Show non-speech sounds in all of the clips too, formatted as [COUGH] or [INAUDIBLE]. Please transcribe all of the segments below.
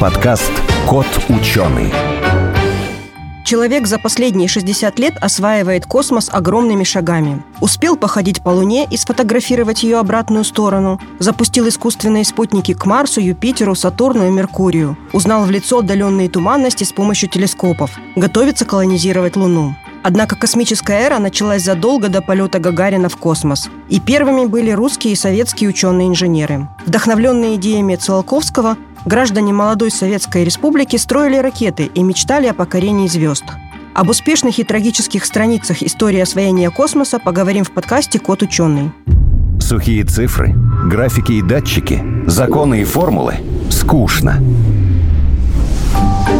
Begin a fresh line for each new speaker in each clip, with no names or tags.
Подкаст «Кот ученый».
Человек за последние 60 лет осваивает космос огромными шагами. Успел походить по Луне и сфотографировать ее обратную сторону. Запустил искусственные спутники к Марсу, Юпитеру, Сатурну и Меркурию. Узнал в лицо отдаленные туманности с помощью телескопов. Готовится колонизировать Луну. Однако космическая эра началась задолго до полета Гагарина в космос. И первыми были русские и советские ученые-инженеры. Вдохновленные идеями Циолковского, граждане молодой Советской Республики строили ракеты и мечтали о покорении звезд. Об успешных и трагических страницах истории освоения космоса поговорим в подкасте «Кот ученый».
Сухие цифры, графики и датчики, законы и формулы – скучно.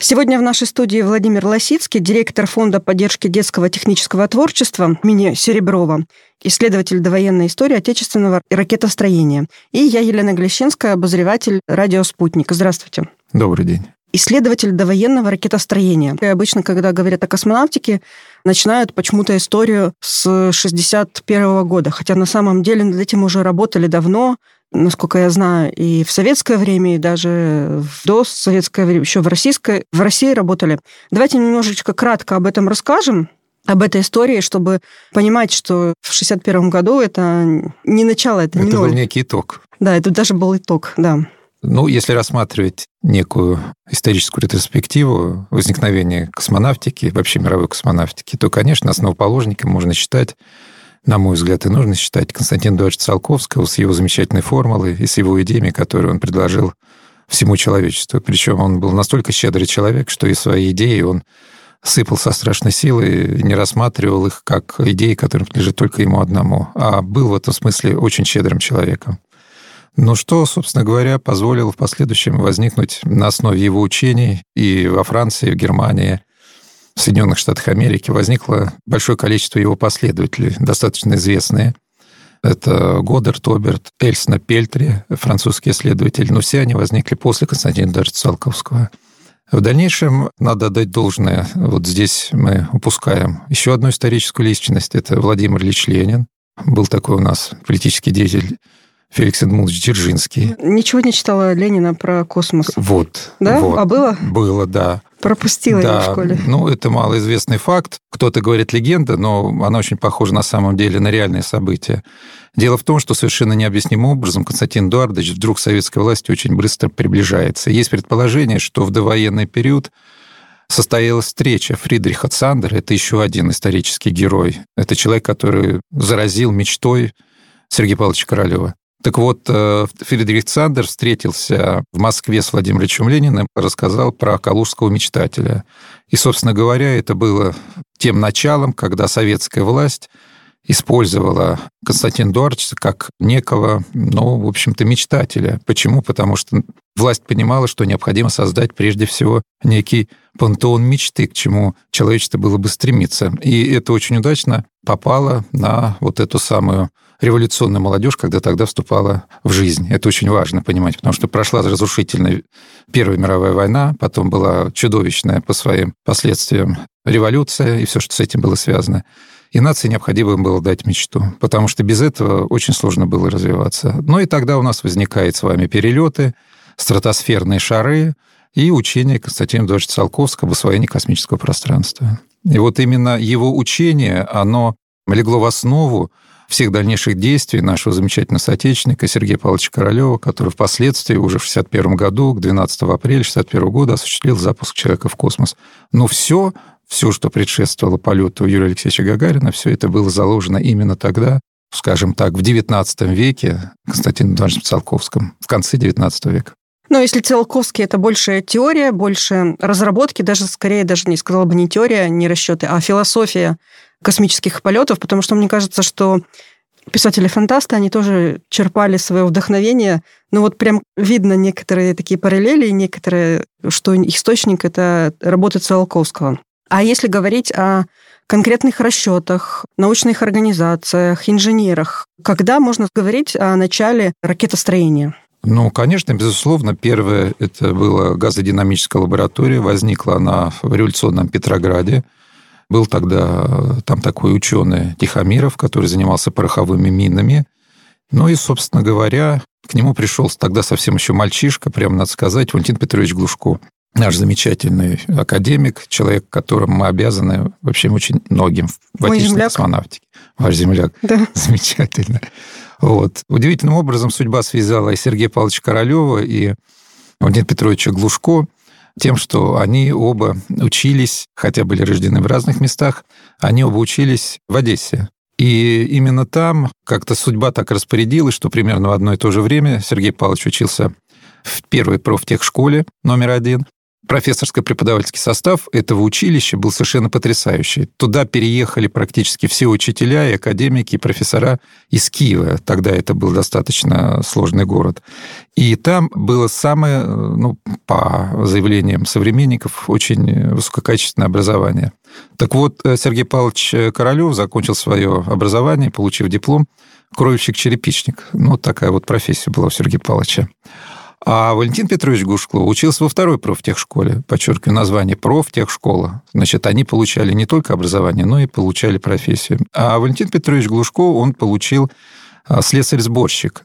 Сегодня в нашей студии Владимир Лосицкий, директор Фонда поддержки детского технического творчества имени Сереброва, исследователь довоенной истории отечественного ракетостроения. И я, Елена Глещенская, обозреватель радио «Спутник». Здравствуйте.
Добрый день
исследователь довоенного ракетостроения. И обычно, когда говорят о космонавтике, начинают почему-то историю с 61 года, хотя на самом деле над этим уже работали давно, насколько я знаю, и в советское время, и даже до советское время, еще в российское, в России работали. Давайте немножечко кратко об этом расскажем, об этой истории, чтобы понимать, что в 61 году это не начало, это,
это
не
был
ноль.
некий итог.
Да, это даже был итог, да.
Ну, если рассматривать некую историческую ретроспективу возникновения космонавтики, вообще мировой космонавтики, то, конечно, основоположником можно считать, на мой взгляд, и нужно считать Константина Эдуардовича Циолковского с его замечательной формулой и с его идеями, которые он предложил всему человечеству. Причем он был настолько щедрый человек, что и свои идеи он сыпал со страшной силой, не рассматривал их как идеи, которые принадлежат только ему одному, а был в этом смысле очень щедрым человеком. Ну что, собственно говоря, позволило в последующем возникнуть на основе его учений и во Франции, и в Германии, в Соединенных Штатах Америки возникло большое количество его последователей, достаточно известные. Это Годдард, Оберт, Эльсна Пельтри, французские исследователи, но все они возникли после Константина даже Циолковского. В дальнейшем надо отдать должное. Вот здесь мы упускаем еще одну историческую личность. Это Владимир Ильич Ленин. Был такой у нас политический деятель Феликс Эдмундович Дзержинский.
Ничего не читала Ленина про космос.
Вот.
Да?
Вот.
А было?
Было, да.
Пропустила
да.
я в школе.
Ну, это малоизвестный факт. Кто-то говорит легенда, но она очень похожа на самом деле на реальные события. Дело в том, что совершенно необъяснимым образом Константин Эдуардович вдруг советской власти очень быстро приближается. Есть предположение, что в довоенный период состоялась встреча Фридриха Цандера. Это еще один исторический герой. Это человек, который заразил мечтой Сергея Павловича Королева. Так вот, э, Фридрих Цандер встретился в Москве с Владимиром Лениным, рассказал про калужского мечтателя. И, собственно говоря, это было тем началом, когда советская власть использовала Константина Эдуардовича как некого, ну, в общем-то, мечтателя. Почему? Потому что власть понимала, что необходимо создать прежде всего некий пантеон мечты, к чему человечество было бы стремиться. И это очень удачно попало на вот эту самую революционная молодежь, когда тогда вступала в жизнь. Это очень важно понимать, потому что прошла разрушительная Первая мировая война, потом была чудовищная по своим последствиям революция и все, что с этим было связано. И нации необходимо было дать мечту, потому что без этого очень сложно было развиваться. Ну и тогда у нас возникают с вами перелеты, стратосферные шары и учение Константина Эдуардовича Циолковского об освоении космического пространства. И вот именно его учение, оно легло в основу всех дальнейших действий нашего замечательного соотечественника Сергея Павловича Королева, который впоследствии уже в 1961 году, к 12 апреля 1961 года осуществил запуск человека в космос. Но все, все, что предшествовало полету Юрия Алексеевича Гагарина, все это было заложено именно тогда, скажем так, в XIX веке Константином Эдуардовичем Циолковским, в конце XIX века.
Ну, если Циолковский это больше теория, больше разработки, даже скорее даже не сказала бы не теория, не расчеты, а философия космических полетов, потому что мне кажется, что писатели-фантасты, они тоже черпали свое вдохновение. Ну вот прям видно некоторые такие параллели, некоторые, что источник – это работа Циолковского. А если говорить о конкретных расчетах, научных организациях, инженерах. Когда можно говорить о начале ракетостроения?
Ну, конечно, безусловно, первое это была газодинамическая лаборатория. Возникла она в революционном Петрограде. Был тогда там такой ученый Тихомиров, который занимался пороховыми минами. Ну и, собственно говоря, к нему пришел тогда совсем еще мальчишка, прямо надо сказать, Валентин Петрович Глушко. Наш замечательный академик, человек, которому мы обязаны вообще очень многим в отечественной космонавтике. Ваш земляк.
Да. [LAUGHS]
Замечательно. Вот. Удивительным образом судьба связала и Сергея Павловича Королева, и Валентина Петровича Глушко тем, что они оба учились, хотя были рождены в разных местах, они оба учились в Одессе. И именно там как-то судьба так распорядилась, что примерно в одно и то же время Сергей Павлович учился в первой профтехшколе номер один, профессорско-преподавательский состав этого училища был совершенно потрясающий. Туда переехали практически все учителя и академики, и профессора из Киева. Тогда это был достаточно сложный город. И там было самое, ну, по заявлениям современников, очень высококачественное образование. Так вот, Сергей Павлович Королёв закончил свое образование, получив диплом кровельщик-черепичник. Ну, такая вот профессия была у Сергея Павловича. А Валентин Петрович Гушкло учился во второй профтехшколе, подчеркиваю, название профтехшкола. Значит, они получали не только образование, но и получали профессию. А Валентин Петрович Глушко, он получил а, слесарь-сборщик.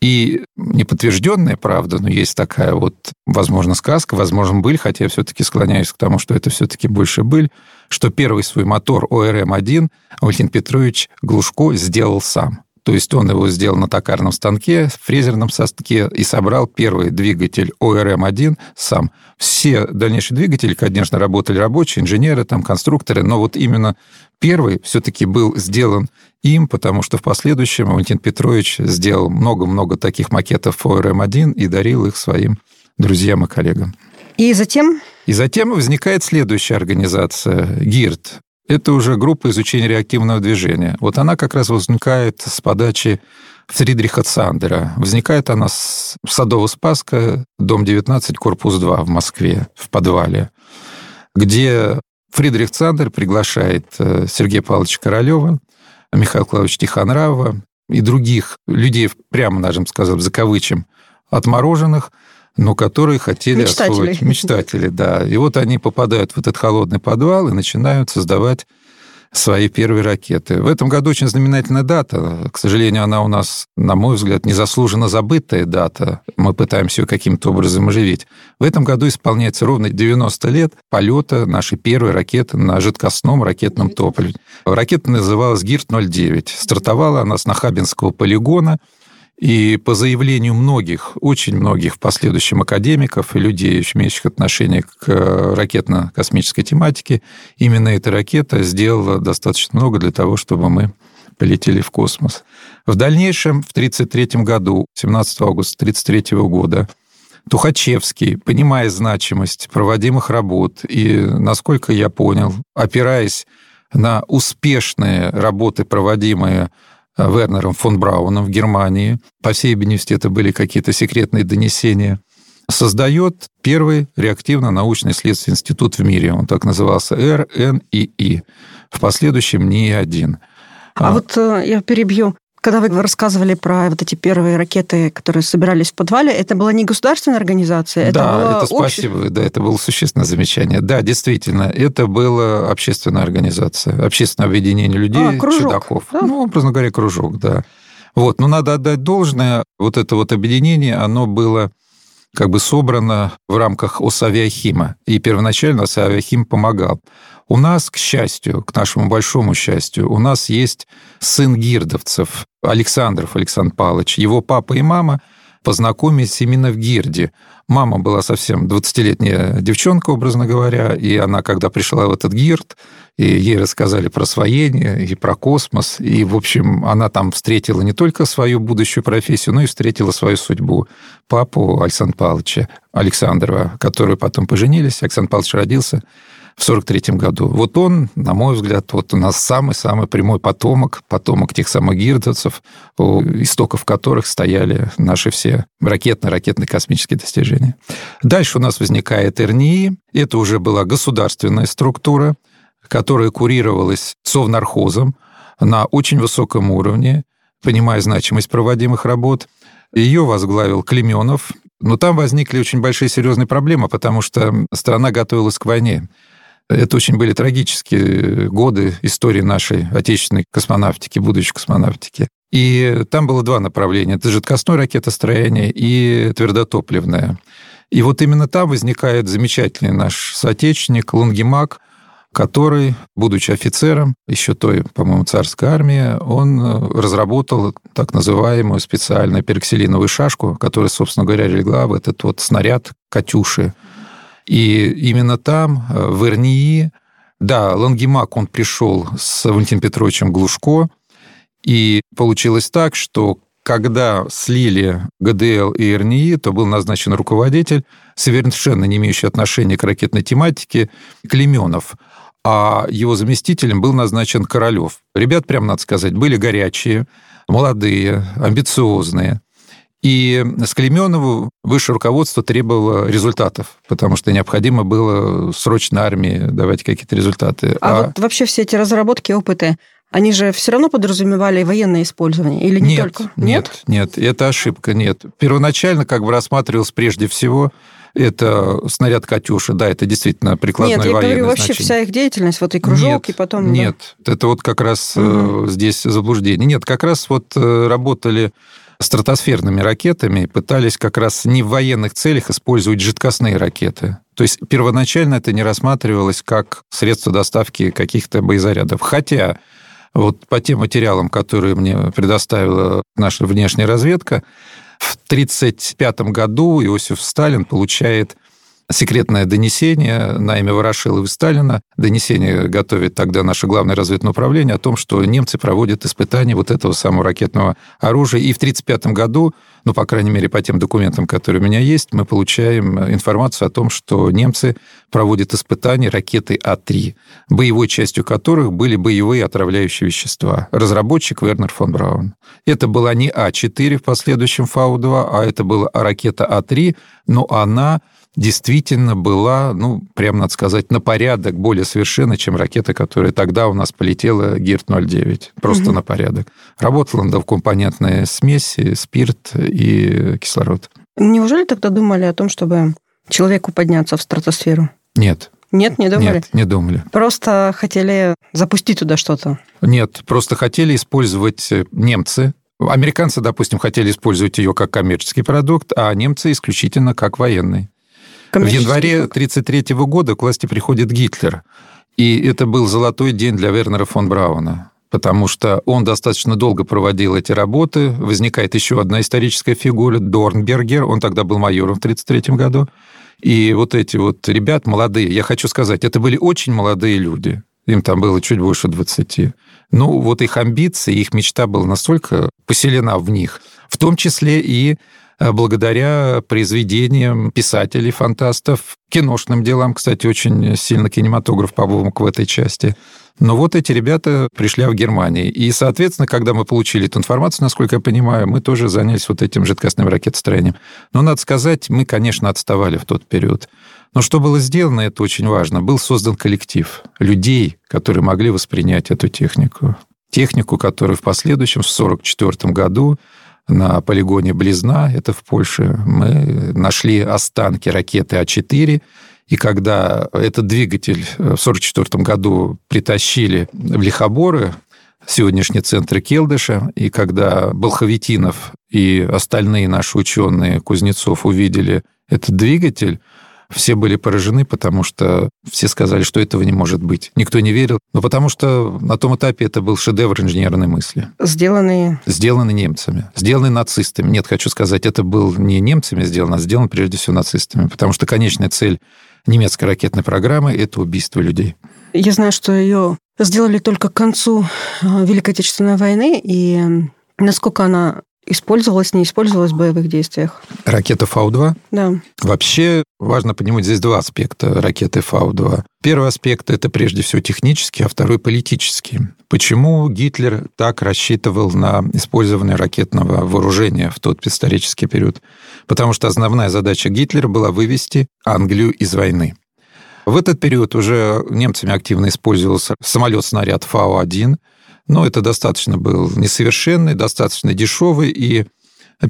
И неподтвержденная правда, но есть такая вот, возможно, сказка, возможно, быль, хотя я все-таки склоняюсь к тому, что это все-таки больше быль, что первый свой мотор ОРМ-1 Валентин Петрович Глушко сделал сам. То есть он его сделал на токарном станке, фрезерном станке и собрал первый двигатель ОРМ-1 сам. Все дальнейшие двигатели, конечно, работали рабочие, инженеры, там, конструкторы, но вот именно первый все-таки был сделан им, потому что в последующем Валентин Петрович сделал много-много таких макетов ОРМ-1 и дарил их своим друзьям и коллегам.
И затем?
И затем возникает следующая организация, ГИРД, это уже группа изучения реактивного движения. Вот она как раз возникает с подачи Фридриха Цандера. Возникает она с Садово-Спаска, дом 19, корпус 2 в Москве, в подвале, где Фридрих Цандер приглашает э, Сергея Павловича Королева, Михаила Клавовича Тихонравова и других людей, прямо, даже сказать, закавычем, отмороженных – но которые хотели
мечтатели. освоить
мечтатели, да. И вот они попадают в этот холодный подвал и начинают создавать свои первые ракеты. В этом году очень знаменательная дата. К сожалению, она у нас, на мой взгляд, незаслуженно забытая дата. Мы пытаемся ее каким-то образом оживить. В этом году исполняется ровно 90 лет полета нашей первой ракеты на жидкостном ракетном топливе. Ракета называлась ГИРТ-09. Стартовала она с Нахабинского полигона – и по заявлению многих, очень многих в последующем академиков и людей, имеющих отношение к э, ракетно-космической тематике, именно эта ракета сделала достаточно много для того, чтобы мы полетели в космос. В дальнейшем, в 1933 году, 17 августа 1933 года, Тухачевский, понимая значимость проводимых работ и, насколько я понял, опираясь на успешные работы, проводимые Вернером фон Брауном в Германии. По всей видимости, это были какие-то секретные донесения. Создает первый реактивно-научный следственный институт в мире. Он так назывался РНИИ. В последующем НИИ-1.
А, а вот э, я перебью. Когда вы рассказывали про вот эти первые ракеты, которые собирались в подвале, это была не государственная организация, это
да,
было
это спасибо, обще... да, это было существенное замечание. Да, действительно, это была общественная организация, общественное объединение людей, а, кружок, чудаков. Да? Ну, образно говоря, кружок, да. Вот, но надо отдать должное, вот это вот объединение, оно было как бы собрано в рамках ОСАВИАХИМа. И первоначально ОСАВИАХИМ помогал. У нас, к счастью, к нашему большому счастью, у нас есть сын гирдовцев, Александров Александр Павлович. Его папа и мама познакомились именно в Гирде. Мама была совсем 20-летняя девчонка, образно говоря, и она, когда пришла в этот Гирд, и ей рассказали про освоение и про космос, и, в общем, она там встретила не только свою будущую профессию, но и встретила свою судьбу. Папу Александра Павловича Александрова, которые потом поженились. Александр Павлович родился в 43 году. Вот он, на мой взгляд, вот у нас самый-самый прямой потомок, потомок тех самых гирдовцев, у истоков которых стояли наши все ракетные, ракетные космические достижения. Дальше у нас возникает РНИ. Это уже была государственная структура, которая курировалась Совнархозом на очень высоком уровне, понимая значимость проводимых работ. Ее возглавил Клеменов, но там возникли очень большие серьезные проблемы, потому что страна готовилась к войне. Это очень были трагические годы истории нашей отечественной космонавтики, будущей космонавтики. И там было два направления. Это жидкостное ракетостроение и твердотопливное. И вот именно там возникает замечательный наш соотечественник Лунгимак, который, будучи офицером еще той, по-моему, царской армии, он э, разработал так называемую специальную пероксилиновую шашку, которая, собственно говоря, легла в этот вот снаряд «Катюши». И именно там, э, в РНИИ, да, Лангемак, он пришел с Валентином Петровичем Глушко, и получилось так, что когда слили ГДЛ и РНИ, то был назначен руководитель, совершенно не имеющий отношения к ракетной тематике, Клеменов. А его заместителем был назначен Королев. Ребят, прямо надо сказать, были горячие, молодые, амбициозные. И с Клеменову высшее руководство требовало результатов, потому что необходимо было срочно армии давать какие-то результаты.
А, а вот вообще все эти разработки, опыты, они же все равно подразумевали военное использование или не
нет,
только?
Нет, нет, нет, это ошибка, нет. Первоначально как бы рассматривалось прежде всего это снаряд «Катюша», да, это действительно прикладное
Нет, я
военное
говорю, вообще
значение.
вся их деятельность, вот и кружок,
нет,
и потом...
Нет, да. это вот как раз угу. здесь заблуждение. Нет, как раз вот э, работали стратосферными ракетами, пытались как раз не в военных целях использовать жидкостные ракеты. То есть первоначально это не рассматривалось как средство доставки каких-то боезарядов. Хотя вот по тем материалам, которые мне предоставила наша внешняя разведка, в 1935 году Иосиф Сталин получает секретное донесение на имя Ворошилова и Сталина. Донесение готовит тогда наше главное разведное управление о том, что немцы проводят испытания вот этого самого ракетного оружия. И в 1935 году, ну, по крайней мере, по тем документам, которые у меня есть, мы получаем информацию о том, что немцы проводят испытания ракеты А-3, боевой частью которых были боевые отравляющие вещества. Разработчик Вернер фон Браун. Это была не А-4 в последующем Фау-2, а это была ракета А-3, но она действительно была, ну, прямо надо сказать, на порядок более совершенна, чем ракета, которая тогда у нас полетела ГИРТ-09. Просто угу. на порядок. Работала она двухкомпонентная смесь, спирт и кислород.
Неужели тогда думали о том, чтобы человеку подняться в стратосферу?
Нет.
Нет, не думали?
Нет, не думали.
Просто хотели запустить туда что-то?
Нет, просто хотели использовать немцы, Американцы, допустим, хотели использовать ее как коммерческий продукт, а немцы исключительно как военный. В январе 1933 года к власти приходит Гитлер. И это был золотой день для Вернера фон Брауна потому что он достаточно долго проводил эти работы. Возникает еще одна историческая фигура, Дорнбергер, он тогда был майором в 1933 году. И вот эти вот ребят молодые, я хочу сказать, это были очень молодые люди, им там было чуть больше 20. Ну, вот их амбиции, их мечта была настолько поселена в них, в том числе и благодаря произведениям писателей, фантастов, киношным делам, кстати, очень сильно кинематограф помог в этой части. Но вот эти ребята пришли в Германии. И, соответственно, когда мы получили эту информацию, насколько я понимаю, мы тоже занялись вот этим жидкостным ракетостроением. Но, надо сказать, мы, конечно, отставали в тот период. Но что было сделано, это очень важно. Был создан коллектив людей, которые могли воспринять эту технику. Технику, которую в последующем, в 1944 году, на полигоне Близна, это в Польше, мы нашли останки ракеты А4, и когда этот двигатель в 1944 году притащили в Лихоборы, сегодняшний центр Келдыша, и когда Болховитинов и остальные наши ученые Кузнецов увидели этот двигатель, все были поражены, потому что все сказали, что этого не может быть. Никто не верил, но потому что на том этапе это был шедевр инженерной мысли.
Сделанный...
Сделанный немцами, сделанный нацистами. Нет, хочу сказать, это был не немцами сделан, а сделан прежде всего нацистами, потому что конечная цель немецкой ракетной программы – это убийство людей.
Я знаю, что ее сделали только к концу э, Великой Отечественной войны, и насколько она использовалась, не использовалась в боевых действиях.
Ракета Фау-2?
Да.
Вообще важно понимать здесь два аспекта ракеты Фау-2. Первый аспект – это прежде всего технический, а второй – политический. Почему Гитлер так рассчитывал на использование ракетного вооружения в тот исторический период? Потому что основная задача Гитлера была вывести Англию из войны. В этот период уже немцами активно использовался самолет-снаряд Фау-1, но это достаточно был несовершенный, достаточно дешевый, и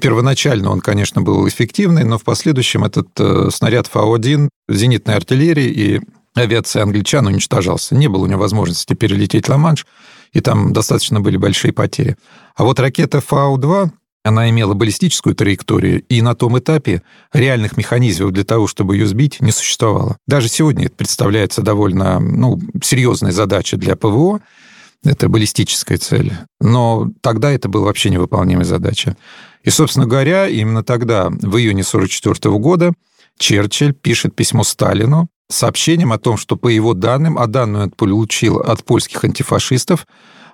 первоначально он, конечно, был эффективный, но в последующем этот э, снаряд Фау-1 зенитной артиллерии и авиации англичан уничтожался. Не было у него возможности перелететь Ла-Манш, и там достаточно были большие потери. А вот ракета Фау-2 она имела баллистическую траекторию, и на том этапе реальных механизмов для того, чтобы ее сбить, не существовало. Даже сегодня это представляется довольно ну, серьезной задачей для ПВО, это баллистическая цель. Но тогда это была вообще невыполнимая задача. И, собственно говоря, именно тогда, в июне 1944 года, Черчилль пишет письмо Сталину с сообщением о том, что, по его данным, а данную он получил от польских антифашистов,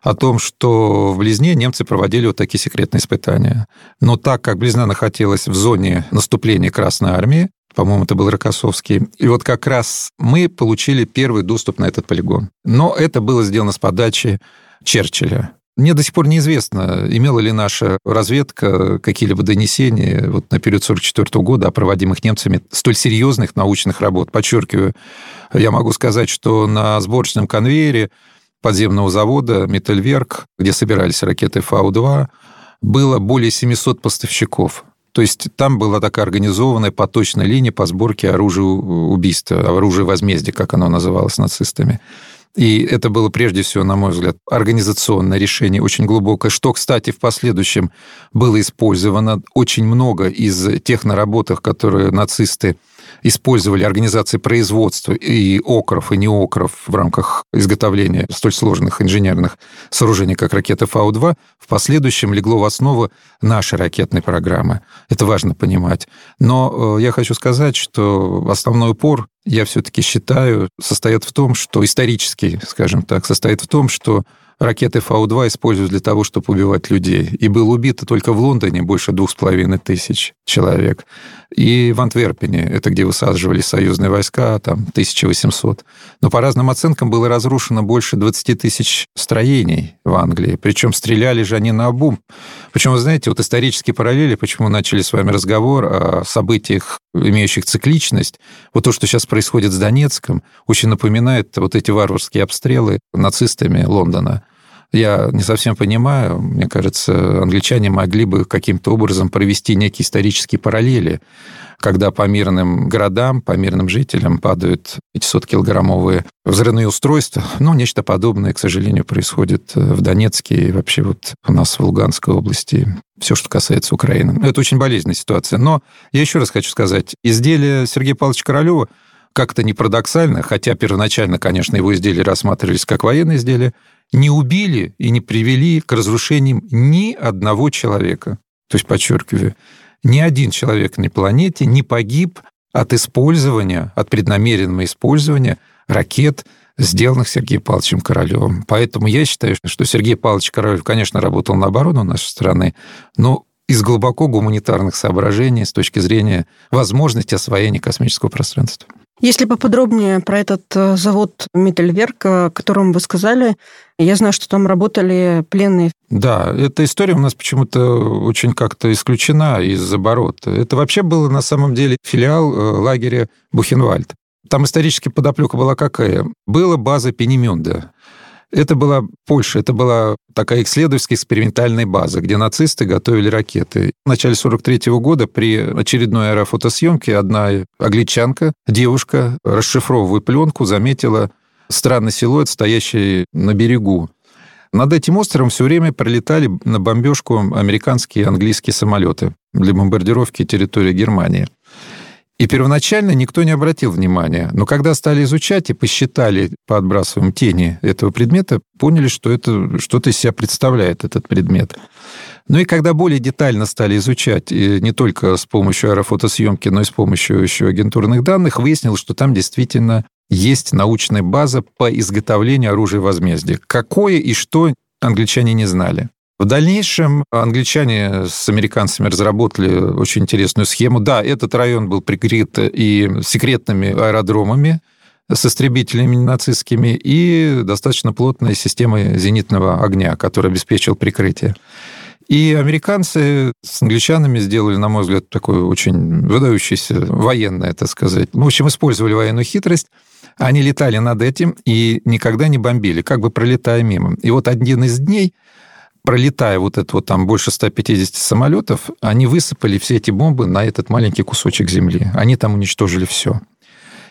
о том, что в Близне немцы проводили вот такие секретные испытания. Но так как Близна находилась в зоне наступления Красной Армии, по-моему, это был Рокоссовский. И вот как раз мы получили первый доступ на этот полигон. Но это было сделано с подачи Черчилля. Мне до сих пор неизвестно, имела ли наша разведка какие-либо донесения вот на период 1944 года о проводимых немцами столь серьезных научных работ. Подчеркиваю, я могу сказать, что на сборочном конвейере подземного завода «Метальверк», где собирались ракеты Фау-2, было более 700 поставщиков. То есть там была такая организованная поточная линия по сборке оружия убийства, оружия возмездия, как оно называлось нацистами. И это было прежде всего, на мой взгляд, организационное решение, очень глубокое, что, кстати, в последующем было использовано. Очень много из тех наработок, которые нацисты использовали организации производства и окров, и не окров в рамках изготовления столь сложных инженерных сооружений, как ракеты Фау-2, в последующем легло в основу нашей ракетной программы. Это важно понимать. Но э, я хочу сказать, что основной упор я все-таки считаю, состоит в том, что исторически, скажем так, состоит в том, что ракеты Фау-2 используют для того, чтобы убивать людей. И было убито только в Лондоне больше двух с половиной тысяч человек. И в Антверпене, это где высаживали союзные войска, там 1800. Но по разным оценкам было разрушено больше 20 тысяч строений в Англии. Причем стреляли же они на обум. Причем, вы знаете, вот исторические параллели, почему начали с вами разговор о событиях, имеющих цикличность. Вот то, что сейчас происходит с Донецком, очень напоминает вот эти варварские обстрелы нацистами Лондона. Я не совсем понимаю. Мне кажется, англичане могли бы каким-то образом провести некие исторические параллели, когда по мирным городам, по мирным жителям падают 500-килограммовые взрывные устройства. Ну, нечто подобное, к сожалению, происходит в Донецке и вообще вот у нас в Луганской области. Все, что касается Украины. Это очень болезненная ситуация. Но я еще раз хочу сказать, изделие Сергея Павловича Королева как-то не парадоксально, хотя первоначально, конечно, его изделия рассматривались как военные изделия, не убили и не привели к разрушениям ни одного человека. То есть, подчеркиваю, ни один человек на планете не погиб от использования, от преднамеренного использования ракет, сделанных Сергеем Павловичем Королевым. Поэтому я считаю, что Сергей Павлович Королев, конечно, работал на оборону нашей страны, но из глубоко гуманитарных соображений с точки зрения возможности освоения космического пространства.
Если поподробнее про этот э, завод Миттельверк, о котором вы сказали, я знаю, что там работали пленные.
Да, эта история у нас почему-то очень как-то исключена из оборота. Это вообще было на самом деле филиал э, лагеря Бухенвальд. Там исторически подоплека была какая? Была база Пенемюнда. Это была Польша, это была такая исследовательская экспериментальная база, где нацисты готовили ракеты. В начале 43 года при очередной аэрофотосъемке одна англичанка, девушка, расшифровывая пленку, заметила странный силуэт, стоящий на берегу. Над этим островом все время пролетали на бомбежку американские и английские самолеты для бомбардировки территории Германии. И первоначально никто не обратил внимания. Но когда стали изучать и посчитали по отбрасываемым тени этого предмета, поняли, что это что-то из себя представляет, этот предмет. Ну и когда более детально стали изучать, не только с помощью аэрофотосъемки, но и с помощью еще агентурных данных, выяснилось, что там действительно есть научная база по изготовлению оружия возмездия. Какое и что англичане не знали. В дальнейшем англичане с американцами разработали очень интересную схему. Да, этот район был прикрыт и секретными аэродромами с истребителями нацистскими и достаточно плотной системой зенитного огня, которая обеспечил прикрытие. И американцы с англичанами сделали, на мой взгляд, такое очень выдающееся военное, так сказать. Ну, в общем, использовали военную хитрость. Они летали над этим и никогда не бомбили, как бы пролетая мимо. И вот один из дней пролетая вот это вот там больше 150 самолетов, они высыпали все эти бомбы на этот маленький кусочек земли. Они там уничтожили все.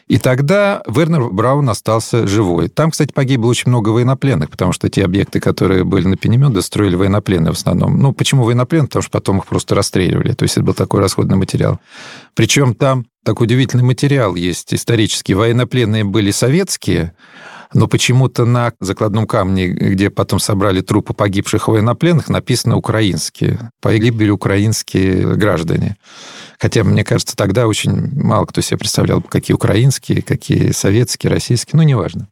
И тогда Вернер Браун остался живой. Там, кстати, погибло очень много военнопленных, потому что те объекты, которые были на Пенемёде, строили военнопленные в основном. Ну, почему военнопленные? Потому что потом их просто расстреливали. То есть это был такой расходный материал. Причем там такой удивительный материал есть исторический. Военнопленные были советские, но почему-то на закладном камне, где потом собрали трупы погибших военнопленных, написано «украинские». Погибли украинские граждане. Хотя, мне кажется, тогда очень мало кто себе представлял, какие украинские, какие советские, российские, ну, неважно.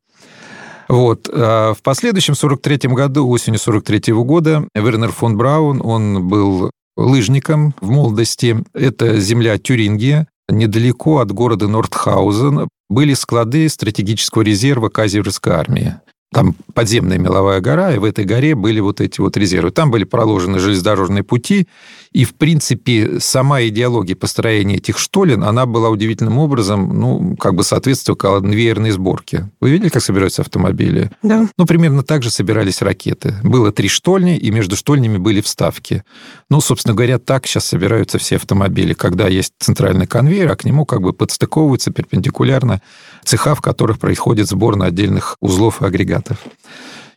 Вот. А в последующем, в 43 году, осенью 43 года, Вернер фон Браун, он был лыжником в молодости. Это земля Тюрингия, недалеко от города Нортхаузен были склады стратегического резерва Казерской армии. Там подземная меловая гора, и в этой горе были вот эти вот резервы. Там были проложены железнодорожные пути, и, в принципе, сама идеология построения этих штолен, она была удивительным образом, ну, как бы соответствовала конвейерной сборке. Вы видели, как собираются автомобили?
Да.
Ну, примерно так же собирались ракеты. Было три штольни, и между штольнями были вставки. Ну, собственно говоря, так сейчас собираются все автомобили, когда есть центральный конвейер, а к нему как бы подстыковываются перпендикулярно цеха, в которых происходит сбор на отдельных узлов и агрегатов.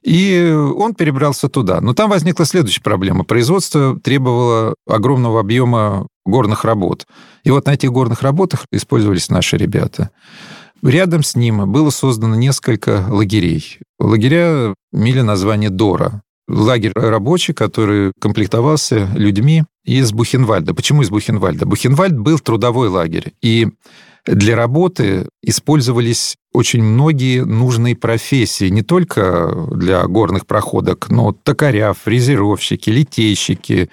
И он перебрался туда. Но там возникла следующая проблема. Производство требовало огромного объема горных работ. И вот на этих горных работах использовались наши ребята. Рядом с ним было создано несколько лагерей. Лагеря имели название Дора. Лагерь рабочий, который комплектовался людьми из Бухенвальда. Почему из Бухенвальда? Бухенвальд был трудовой лагерь. И для работы использовались очень многие нужные профессии, не только для горных проходок, но токаря, фрезеровщики, литейщики,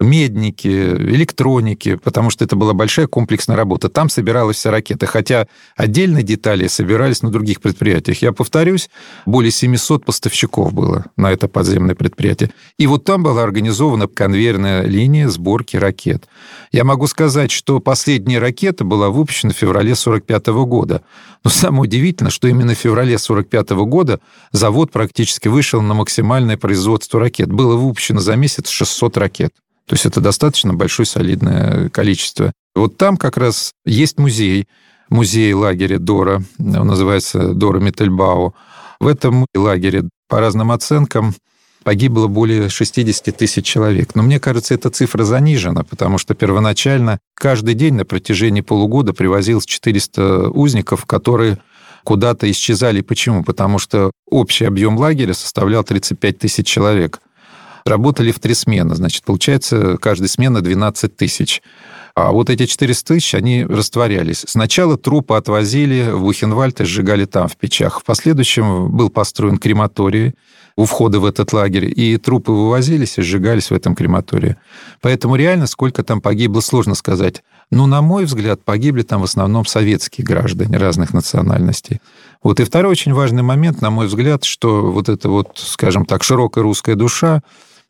медники, электроники, потому что это была большая комплексная работа. Там собиралась вся ракета, хотя отдельные детали собирались на других предприятиях. Я повторюсь, более 700 поставщиков было на это подземное предприятие. И вот там была организована конвейерная линия сборки ракет. Я могу сказать, что последняя ракета была выпущена в феврале 1945 года. Но самое удивительное, что именно в феврале 1945 года завод практически вышел на максимальное производство ракет. Было выпущено за месяц 600 ракет. То есть это достаточно большое солидное количество. Вот там как раз есть музей, музей лагеря Дора, он называется Дора Миттельбау. В этом лагере, по разным оценкам, погибло более 60 тысяч человек. Но мне кажется, эта цифра занижена, потому что первоначально каждый день на протяжении полугода привозилось 400 узников, которые куда-то исчезали. Почему? Потому что общий объем лагеря составлял 35 тысяч человек. Работали в три смены, значит, получается, каждая смена 12 тысяч. А вот эти 400 тысяч, они растворялись. Сначала трупы отвозили в Бухенвальд и сжигали там, в печах. В последующем был построен крематорий, у входа в этот лагерь, и трупы вывозились и сжигались в этом крематории. Поэтому реально сколько там погибло, сложно сказать. Но, на мой взгляд, погибли там в основном советские граждане разных национальностей. Вот и второй очень важный момент, на мой взгляд, что вот эта вот, скажем так, широкая русская душа,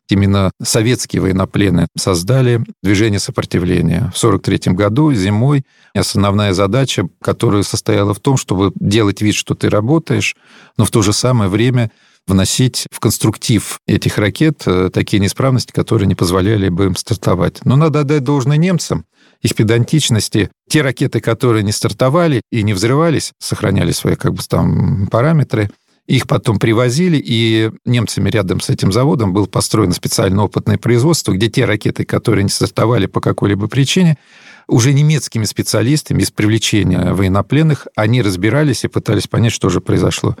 именно советские военноплены создали движение сопротивления. В 1943 году зимой основная задача, которая состояла в том, чтобы делать вид, что ты работаешь, но в то же самое время вносить в конструктив этих ракет э, такие неисправности, которые не позволяли бы им стартовать. Но надо отдать должное немцам, их педантичности. Те ракеты, которые не стартовали и не взрывались, сохраняли свои как бы там параметры, их потом привозили, и немцами рядом с этим заводом было построено специальное опытное производство, где те ракеты, которые не стартовали по какой-либо причине, уже немецкими специалистами из привлечения военнопленных, они разбирались и пытались понять, что же произошло.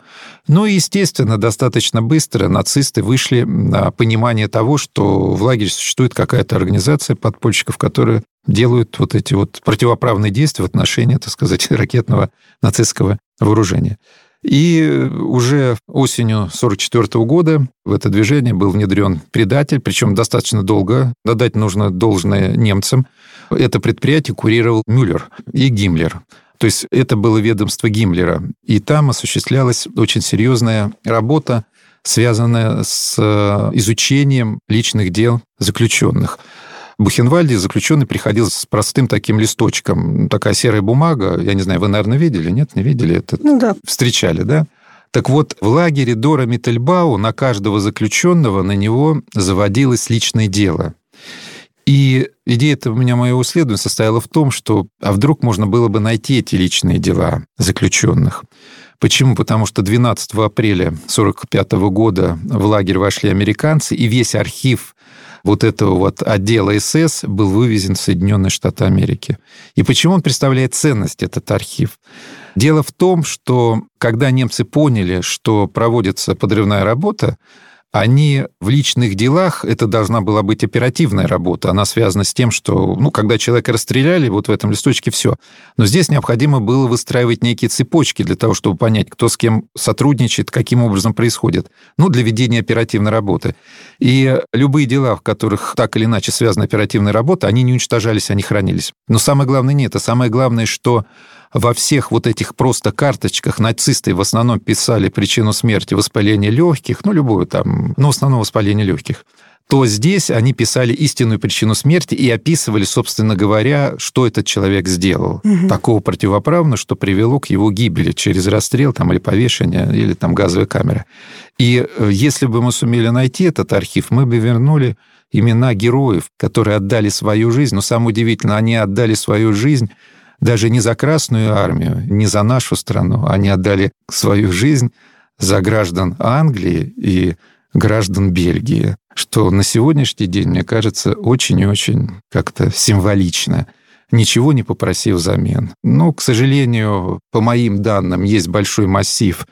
И, естественно, достаточно быстро нацисты вышли на понимание того, что в лагере существует какая-то организация подпольщиков, которые делают вот эти вот противоправные действия в отношении, так сказать, [LAUGHS] ракетного нацистского вооружения. И уже осенью 1944 года в это движение был внедрен предатель, причем достаточно долго. Додать нужно должное немцам. Это предприятие курировал Мюллер и Гиммлер. То есть это было ведомство Гиммлера. И там осуществлялась очень серьезная работа связанная с э, изучением личных дел заключенных. В Бухенвальде заключенный приходил с простым таким листочком, такая серая бумага, я не знаю, вы, наверное, видели, нет, не видели это?
Ну да.
Встречали, да? Так вот, в лагере Дора Миттельбау на каждого заключенного на него заводилось личное дело. И идея этого у меня моего исследования состояла в том, что а вдруг можно было бы найти эти личные дела заключенных. Почему? Потому что 12 апреля 1945 года в лагерь вошли американцы, и весь архив вот этого вот отдела СС был вывезен в Соединенные Штаты Америки. И почему он представляет ценность, этот архив? Дело в том, что когда немцы поняли, что проводится подрывная работа, они в личных делах, это должна была быть оперативная работа, она связана с тем, что, ну, когда человека расстреляли, вот в этом листочке все. Но здесь необходимо было выстраивать некие цепочки для того, чтобы понять, кто с кем сотрудничает, каким образом происходит, ну, для ведения оперативной работы. И любые дела, в которых так или иначе связана оперативная работа, они не уничтожались, они хранились. Но самое главное не это. Самое главное, что во всех вот этих просто карточках нацисты в основном писали причину смерти воспаление легких, ну, любую там, ну, в основном воспаление легких то здесь они писали истинную причину смерти и описывали, собственно говоря, что этот человек сделал. Угу. Такого противоправного, что привело к его гибели через расстрел там, или повешение, или там газовая камера. И э, если бы мы сумели найти этот архив, мы бы вернули имена героев, которые отдали свою жизнь. Но самое удивительное, они отдали свою жизнь даже не за Красную армию, не за нашу страну, они отдали свою жизнь за граждан Англии и граждан Бельгии, что на сегодняшний день, мне кажется, очень и очень как-то символично ничего не попросив взамен. Но, к сожалению, по моим данным, есть большой массив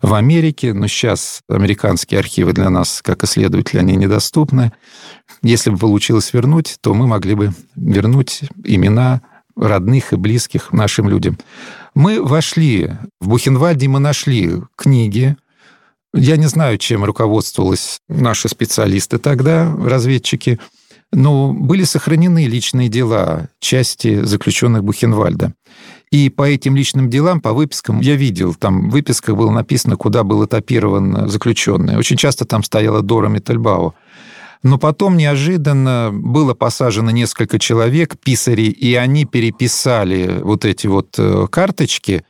в Америке, но сейчас американские архивы для нас, как исследователи, они недоступны. Если бы получилось вернуть, то мы могли бы вернуть имена родных и близких нашим людям. Мы вошли в Бухенвальде, мы нашли книги. Я не знаю, чем руководствовались наши специалисты тогда, разведчики, но были сохранены личные дела части заключенных Бухенвальда. И по этим личным делам, по выпискам, я видел, там в выписках было написано, куда был этапирован заключенный. Очень часто там стояла Дора Метальбао. Но потом неожиданно было посажено несколько человек, писарей, и они переписали вот эти вот э, карточки,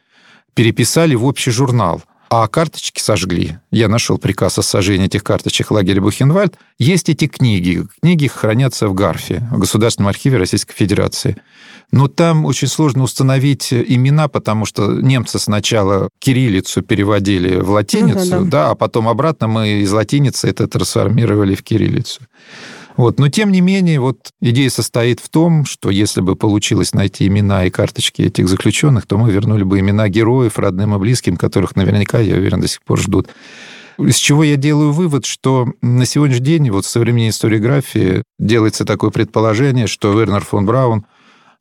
переписали в общий журнал – а карточки сожгли. Я нашел приказ о сожжении этих карточек в лагере Бухенвальд. Есть эти книги. Книги хранятся в ГАРФе, в Государственном архиве Российской Федерации. Но там очень сложно установить имена, потому что немцы сначала кириллицу переводили в латиницу, ну, да, да. да, а потом обратно мы из латиницы это трансформировали в кириллицу. Вот. Но тем не менее, вот идея состоит в том, что если бы получилось найти имена и карточки этих заключенных, то мы вернули бы имена героев, родным и близким, которых наверняка, я уверен, до сих пор ждут. Из чего я делаю вывод, что на сегодняшний день вот в современной историографии делается такое предположение, что Вернер фон Браун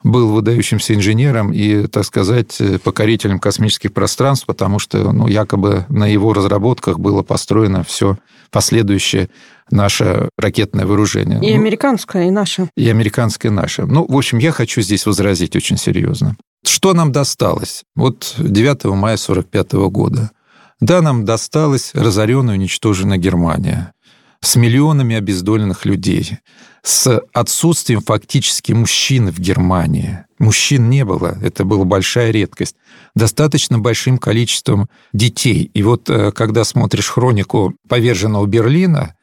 был выдающимся инженером и, так сказать, покорителем космических пространств, потому что ну, якобы на его разработках было построено все последующее наше ракетное вооружение.
И ну, американское, и наше.
И американское, и наше. Ну, в общем, я хочу здесь возразить очень серьезно. Что нам досталось? Вот 9 мая 1945 года. Да, нам досталась разоренная, уничтоженная Германия с миллионами обездоленных людей, с отсутствием фактически мужчин в Германии. Мужчин не было, это была большая редкость. Достаточно большим количеством детей. И вот э, когда смотришь хронику поверженного Берлина,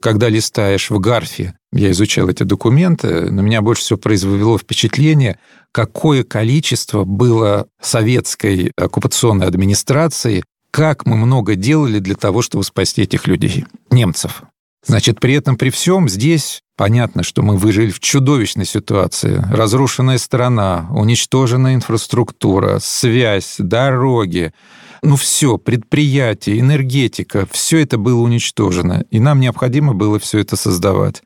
когда листаешь в Гарфе, я изучал эти документы, на меня больше всего произвело впечатление, какое количество было советской оккупационной администрации, как мы много делали для того, чтобы спасти этих людей, немцев. Значит, при этом, при всем здесь понятно, что мы выжили в чудовищной ситуации. Разрушенная страна, уничтоженная инфраструктура, связь, дороги, ну все, предприятие, энергетика, все это было уничтожено, и нам необходимо было все это создавать.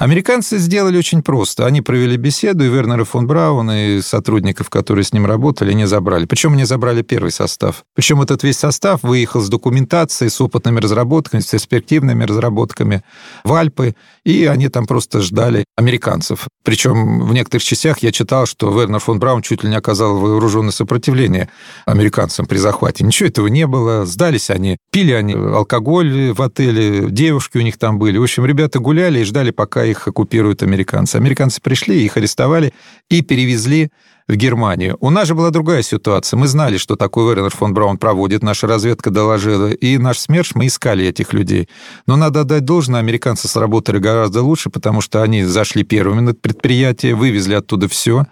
Американцы сделали очень просто. Они провели беседу, и Вернера фон Брауна, и сотрудников, которые с ним работали, не забрали. Причем они забрали первый состав. Причем этот весь состав выехал с документацией, с опытными разработками, с перспективными разработками в Альпы, и они там просто ждали американцев. Причем в некоторых частях я читал, что Вернер фон Браун чуть ли не оказал вооруженное сопротивление американцам при захвате. Ничего этого не было. Сдались они. Пили они алкоголь в отеле, девушки у них там были. В общем, ребята гуляли и ждали, пока их оккупируют американцы. Американцы пришли, их арестовали и перевезли в Германию. У нас же была другая ситуация. Мы знали, что такой Вернер фон Браун проводит, наша разведка доложила, и наш СМЕРШ, мы искали этих людей. Но надо отдать должное, американцы сработали гораздо лучше, потому что они зашли первыми на предприятие, вывезли оттуда все,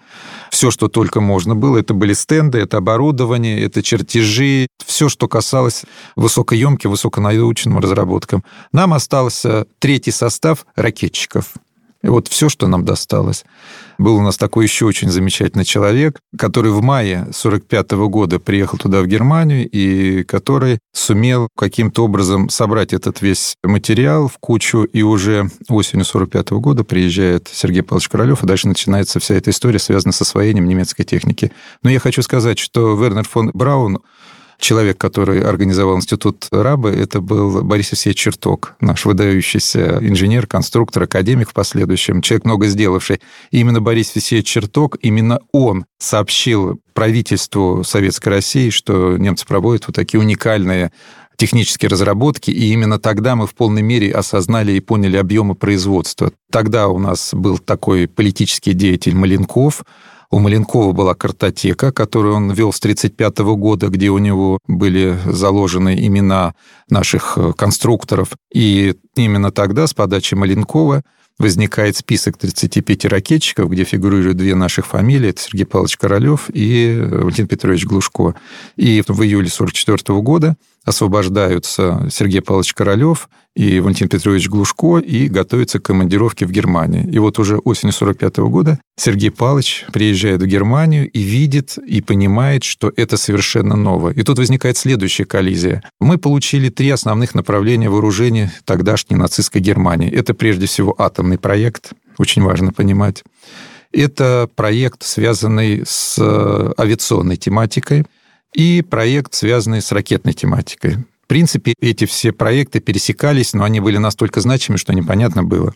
все, что только можно было. Это были стенды, это оборудование, это чертежи, все, что касалось высокоемким, высоконаучным разработкам. Нам остался третий состав ракетчиков. И вот все, что нам досталось. Был у нас такой еще очень замечательный человек, который в мае 45 года приехал туда, в Германию, и который сумел каким-то образом собрать этот весь материал в кучу, и уже осенью 45 года приезжает Сергей Павлович Королев, и дальше начинается вся эта история, связанная с освоением немецкой техники. Но я хочу сказать, что Вернер фон Браун человек, который организовал институт Рабы, это был Борис Евсеевич Черток, наш выдающийся инженер, конструктор, академик в последующем, человек, много сделавший. И именно Борис Евсеевич Черток, именно он сообщил правительству Советской России, что немцы проводят вот такие уникальные технические разработки, и именно тогда мы в полной мере осознали и поняли объемы производства. Тогда у нас был такой политический деятель Маленков, у Маленкова была картотека, которую он вел с 1935 года, где у него были заложены имена наших э, конструкторов. И именно тогда, с подачи Маленкова, возникает список 35 ракетчиков, где фигурируют две наших фамилии. Это Сергей Павлович Королев и Валентин Петрович Глушко. И в июле 1944 года освобождаются Сергей Павлович Королев и Валентин Петрович Глушко и готовятся к командировке в Германию. И вот уже осенью 45 года Сергей Павлович приезжает в Германию и видит, и понимает, что это совершенно ново. И тут возникает следующая коллизия. Мы получили три основных направления вооружения тогдашней нацистской Германии. Это прежде всего атомный проект, очень важно понимать. Это проект, связанный с э, авиационной тематикой, и проект, связанный с ракетной тематикой. В принципе, эти все проекты пересекались, но они были настолько значимы, что непонятно было.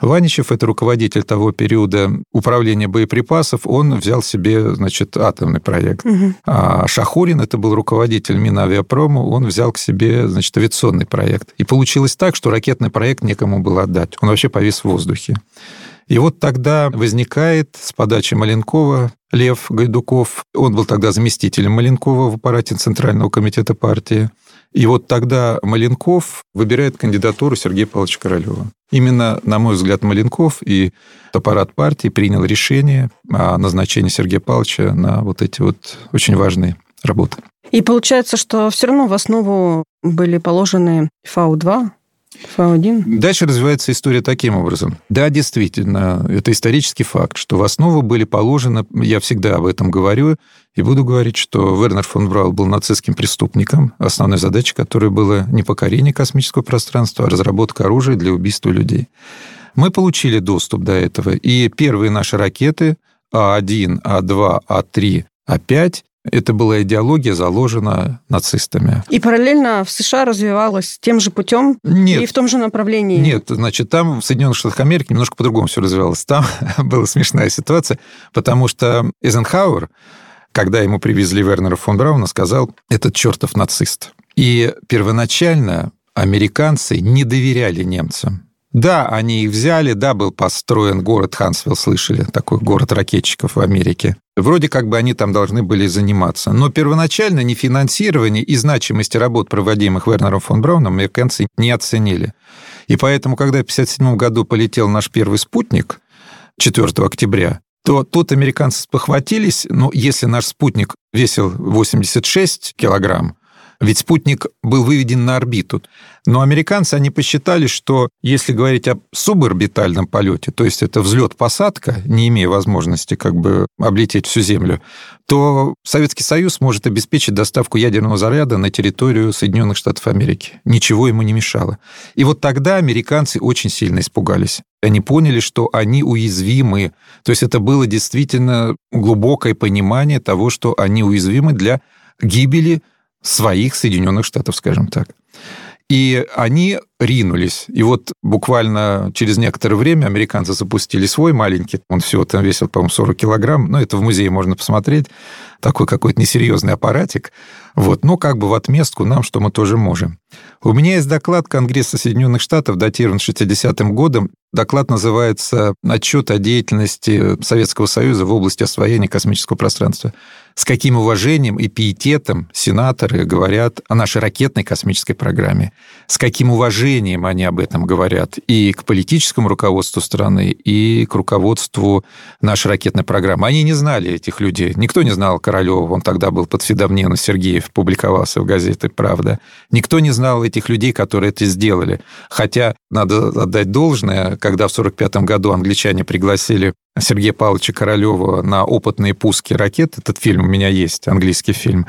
Ваничев, это руководитель того периода управления боеприпасов, он взял себе, значит, атомный проект. Угу. А Шахурин, это был руководитель Минавиапрома, он взял к себе, значит, авиационный проект. И получилось так, что ракетный проект некому было отдать. Он вообще повис в воздухе. И вот тогда возникает с подачи Маленкова Лев Гайдуков, он был тогда заместителем Маленкова в аппарате Центрального комитета партии, и вот тогда Маленков выбирает кандидатуру Сергея Павловича Королева. Именно, на мой взгляд, Маленков и аппарат партии принял решение о назначении Сергея Павловича на вот эти вот очень важные работы.
И получается, что все равно в основу были положены ФАУ-2, ФАУ-1?
Дальше развивается история таким образом. Да, действительно, это исторический факт, что в основу были положены, я всегда об этом говорю, и буду говорить, что Вернер фон Брау был нацистским преступником, основной задачей которой было не покорение космического пространства, а разработка оружия для убийства людей. Мы получили доступ до этого, и первые наши ракеты А1, А2, А3, А5 это была идеология, заложена нацистами.
И параллельно в США развивалась тем же путем
нет,
и в том же направлении?
Нет, значит, там в Соединенных Штатах Америки немножко по-другому все развивалось. Там [LAUGHS] была смешная ситуация, потому что Эйзенхауэр, когда ему привезли Вернера фон Брауна, сказал, этот чертов нацист. И первоначально американцы не доверяли немцам. Да, они их взяли, да, был построен город Хансвилл, слышали, такой город ракетчиков в Америке. Вроде как бы они там должны были заниматься. Но первоначально ни финансирование и значимости работ, проводимых Вернером фон Брауном, американцы не оценили. И поэтому, когда в 1957 году полетел наш первый спутник, 4 октября, то тут американцы спохватились, ну, если наш спутник весил 86 килограмм, ведь спутник был выведен на орбиту. Но американцы, они посчитали, что если говорить о суборбитальном полете, то есть это взлет-посадка, не имея возможности как бы облететь всю Землю, то Советский Союз может обеспечить доставку ядерного заряда на территорию Соединенных Штатов Америки. Ничего ему не мешало. И вот тогда американцы очень сильно испугались. Они поняли, что они уязвимы. То есть это было действительно глубокое понимание того, что они уязвимы для гибели своих Соединенных Штатов, скажем так. И они ринулись. И вот буквально через некоторое время американцы запустили свой маленький, он всего там весил, по-моему, 40 килограмм, но это в музее можно посмотреть, такой какой-то несерьезный аппаратик. Вот, но как бы в отместку нам, что мы тоже можем. У меня есть доклад Конгресса Соединенных Штатов, датирован 60-м годом. Доклад называется «Отчет о деятельности Советского Союза в области освоения космического пространства». С каким уважением и пиететом сенаторы говорят о нашей ракетной космической программе. С каким уважением они об этом говорят и к политическому руководству страны, и к руководству нашей ракетной программы. Они не знали этих людей. Никто не знал Королева, он тогда был под Федомнену Сергеев, публиковался в газете «Правда». Никто не знал этих людей, которые это сделали. Хотя, надо отдать должное, когда в 1945 году англичане пригласили Сергея Павловича Королева на опытные пуски ракет, этот фильм у меня есть, английский фильм,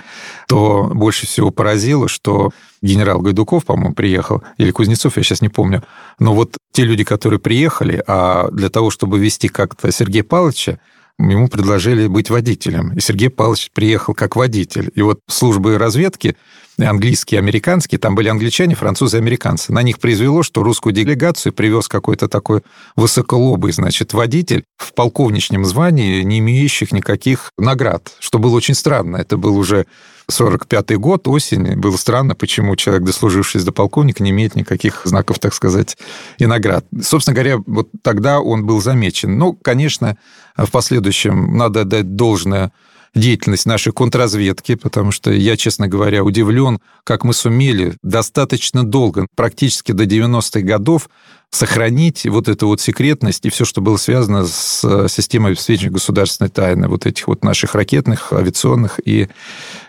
то больше всего поразило, что генерал Гайдуков, по-моему, приехал, или Кузнецов, я сейчас не помню, но вот те люди, которые приехали, а для того, чтобы вести как-то Сергея Павловича, ему предложили быть водителем. И Сергей Павлович приехал как водитель. И вот службы разведки английские, американские, там были англичане, французы, американцы. На них произвело, что русскую делегацию привез какой-то такой высоколобый, значит, водитель в полковничном звании, не имеющих никаких наград, что было очень странно. Это был уже 45-й год, осень. Было странно, почему человек, дослужившись до полковника, не имеет никаких знаков, так сказать, и наград. Собственно говоря, вот тогда он был замечен. Но, конечно, в последующем надо отдать должное деятельность нашей контрразведки, потому что я, честно говоря, удивлен, как мы сумели достаточно долго, практически до 90-х годов, сохранить вот эту вот секретность и все, что было связано с э, системой обеспечения государственной тайны вот этих вот наших ракетных, авиационных и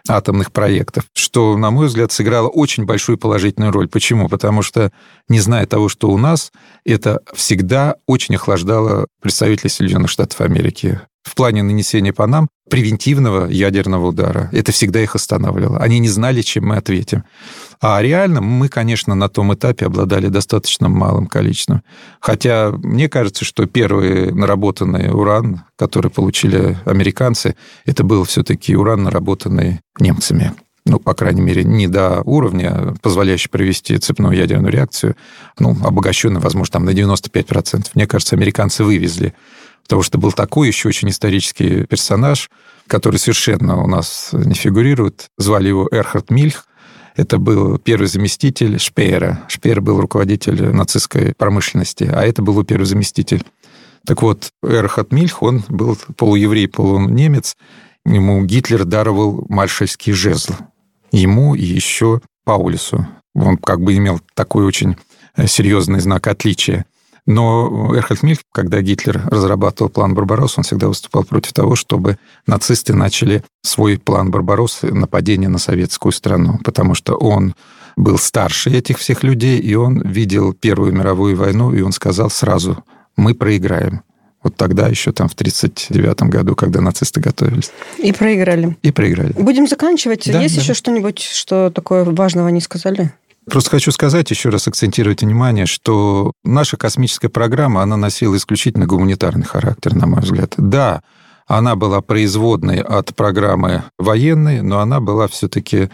атомных проектов, что, на мой взгляд, сыграло очень большую положительную роль. Почему? Потому что, не зная того, что у нас, это всегда очень охлаждало представителей Соединенных Штатов Америки в плане нанесения по нам превентивного ядерного удара. Это всегда их останавливало. Они не знали, чем мы ответим. А реально мы, конечно, на том этапе обладали достаточно малым количеством. Хотя мне кажется, что первый наработанный уран, который получили американцы, это был все-таки уран, наработанный немцами ну, по крайней мере, не до уровня, позволяющего провести цепную ядерную реакцию, ну, обогащенный, возможно, там на 95%. Мне кажется, американцы вывезли Потому что был такой еще очень исторический персонаж, который совершенно у нас не фигурирует. Звали его Эрхард Мильх. Это был первый заместитель Шпеера. Шпеер был руководитель нацистской промышленности, а это был его первый заместитель. Так вот, Эрхард Мильх, он был полуеврей, полунемец. Ему Гитлер даровал маршальский жезл. Ему и еще Паулису. Он как бы имел такой очень серьезный знак отличия. Но Эрхальд Мильх, когда Гитлер разрабатывал план Барбаросса, он всегда выступал против того, чтобы нацисты начали свой план Барбаросса нападение на советскую страну, потому что он был старше этих всех людей, и он видел Первую мировую войну, и он сказал сразу, мы проиграем. Вот тогда еще там в 1939 году, когда нацисты готовились.
И проиграли.
И проиграли.
Будем заканчивать.
Да,
Есть
да.
еще что-нибудь, что такое важного не сказали?
Просто хочу сказать, еще раз акцентировать внимание, что наша космическая программа, она носила исключительно гуманитарный характер, на мой взгляд. Да, она была производной от программы военной, но она была все-таки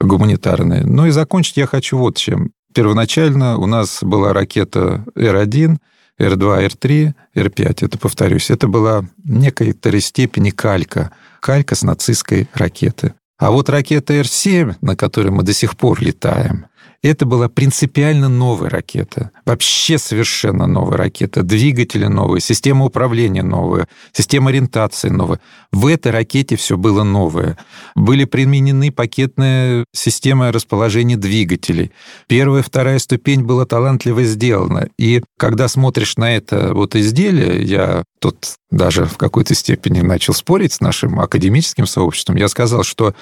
гуманитарной. Ну и закончить я хочу вот чем. Первоначально у нас была ракета Р-1, Р-2, Р-3, Р-5, это повторюсь. Это была в некоторой степени калька, калька с нацистской ракеты. А вот ракета Р-7, на которой мы до сих пор летаем, это была принципиально новая ракета. Вообще совершенно новая ракета. Двигатели новые, система управления новая, система ориентации новая. В этой ракете все было новое. Были применены пакетные системы расположения двигателей. Первая, вторая ступень была талантливо сделана. И когда смотришь на это вот изделие, я тут даже в какой-то степени начал спорить с нашим академическим сообществом, я сказал, что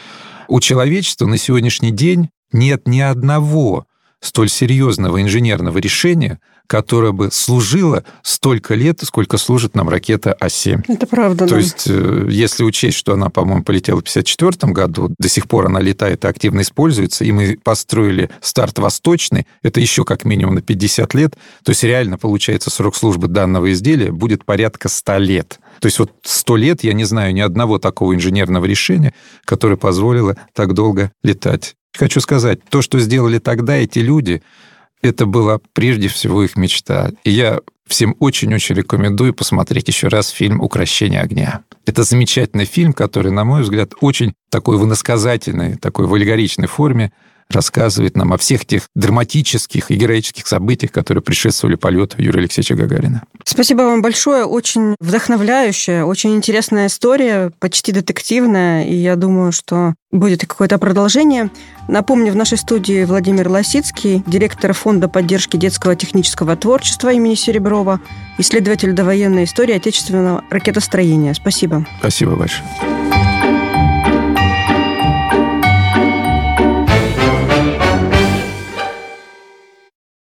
у человечества на сегодняшний день нет ни одного столь серьезного инженерного решения, которое бы служило столько лет, сколько служит нам ракета А-7.
Это правда,
То
да.
есть, э, если учесть, что она, по-моему, полетела в 1954 году, до сих пор она летает и активно используется, и мы построили старт восточный, это еще как минимум на 50 лет, то есть реально, получается, срок службы данного изделия будет порядка 100 лет. То есть вот 100 лет я не знаю ни одного такого инженерного решения, которое позволило так долго летать. Хочу сказать, то, что сделали тогда эти люди, это была прежде всего их мечта. И я всем очень-очень рекомендую посмотреть еще раз фильм «Укращение огня». Это замечательный фильм, который, на мой взгляд, очень такой в иносказательной, такой в аллегоричной форме рассказывает нам о всех тех драматических и героических событиях, которые предшествовали полету Юрия Алексеевича Гагарина.
Спасибо вам большое. Очень вдохновляющая, очень интересная история, почти детективная, и я думаю, что будет и какое-то продолжение. Напомню, в нашей студии Владимир Лосицкий, директор Фонда поддержки детского технического творчества имени Сереброва, исследователь довоенной истории отечественного ракетостроения. Спасибо.
Спасибо большое.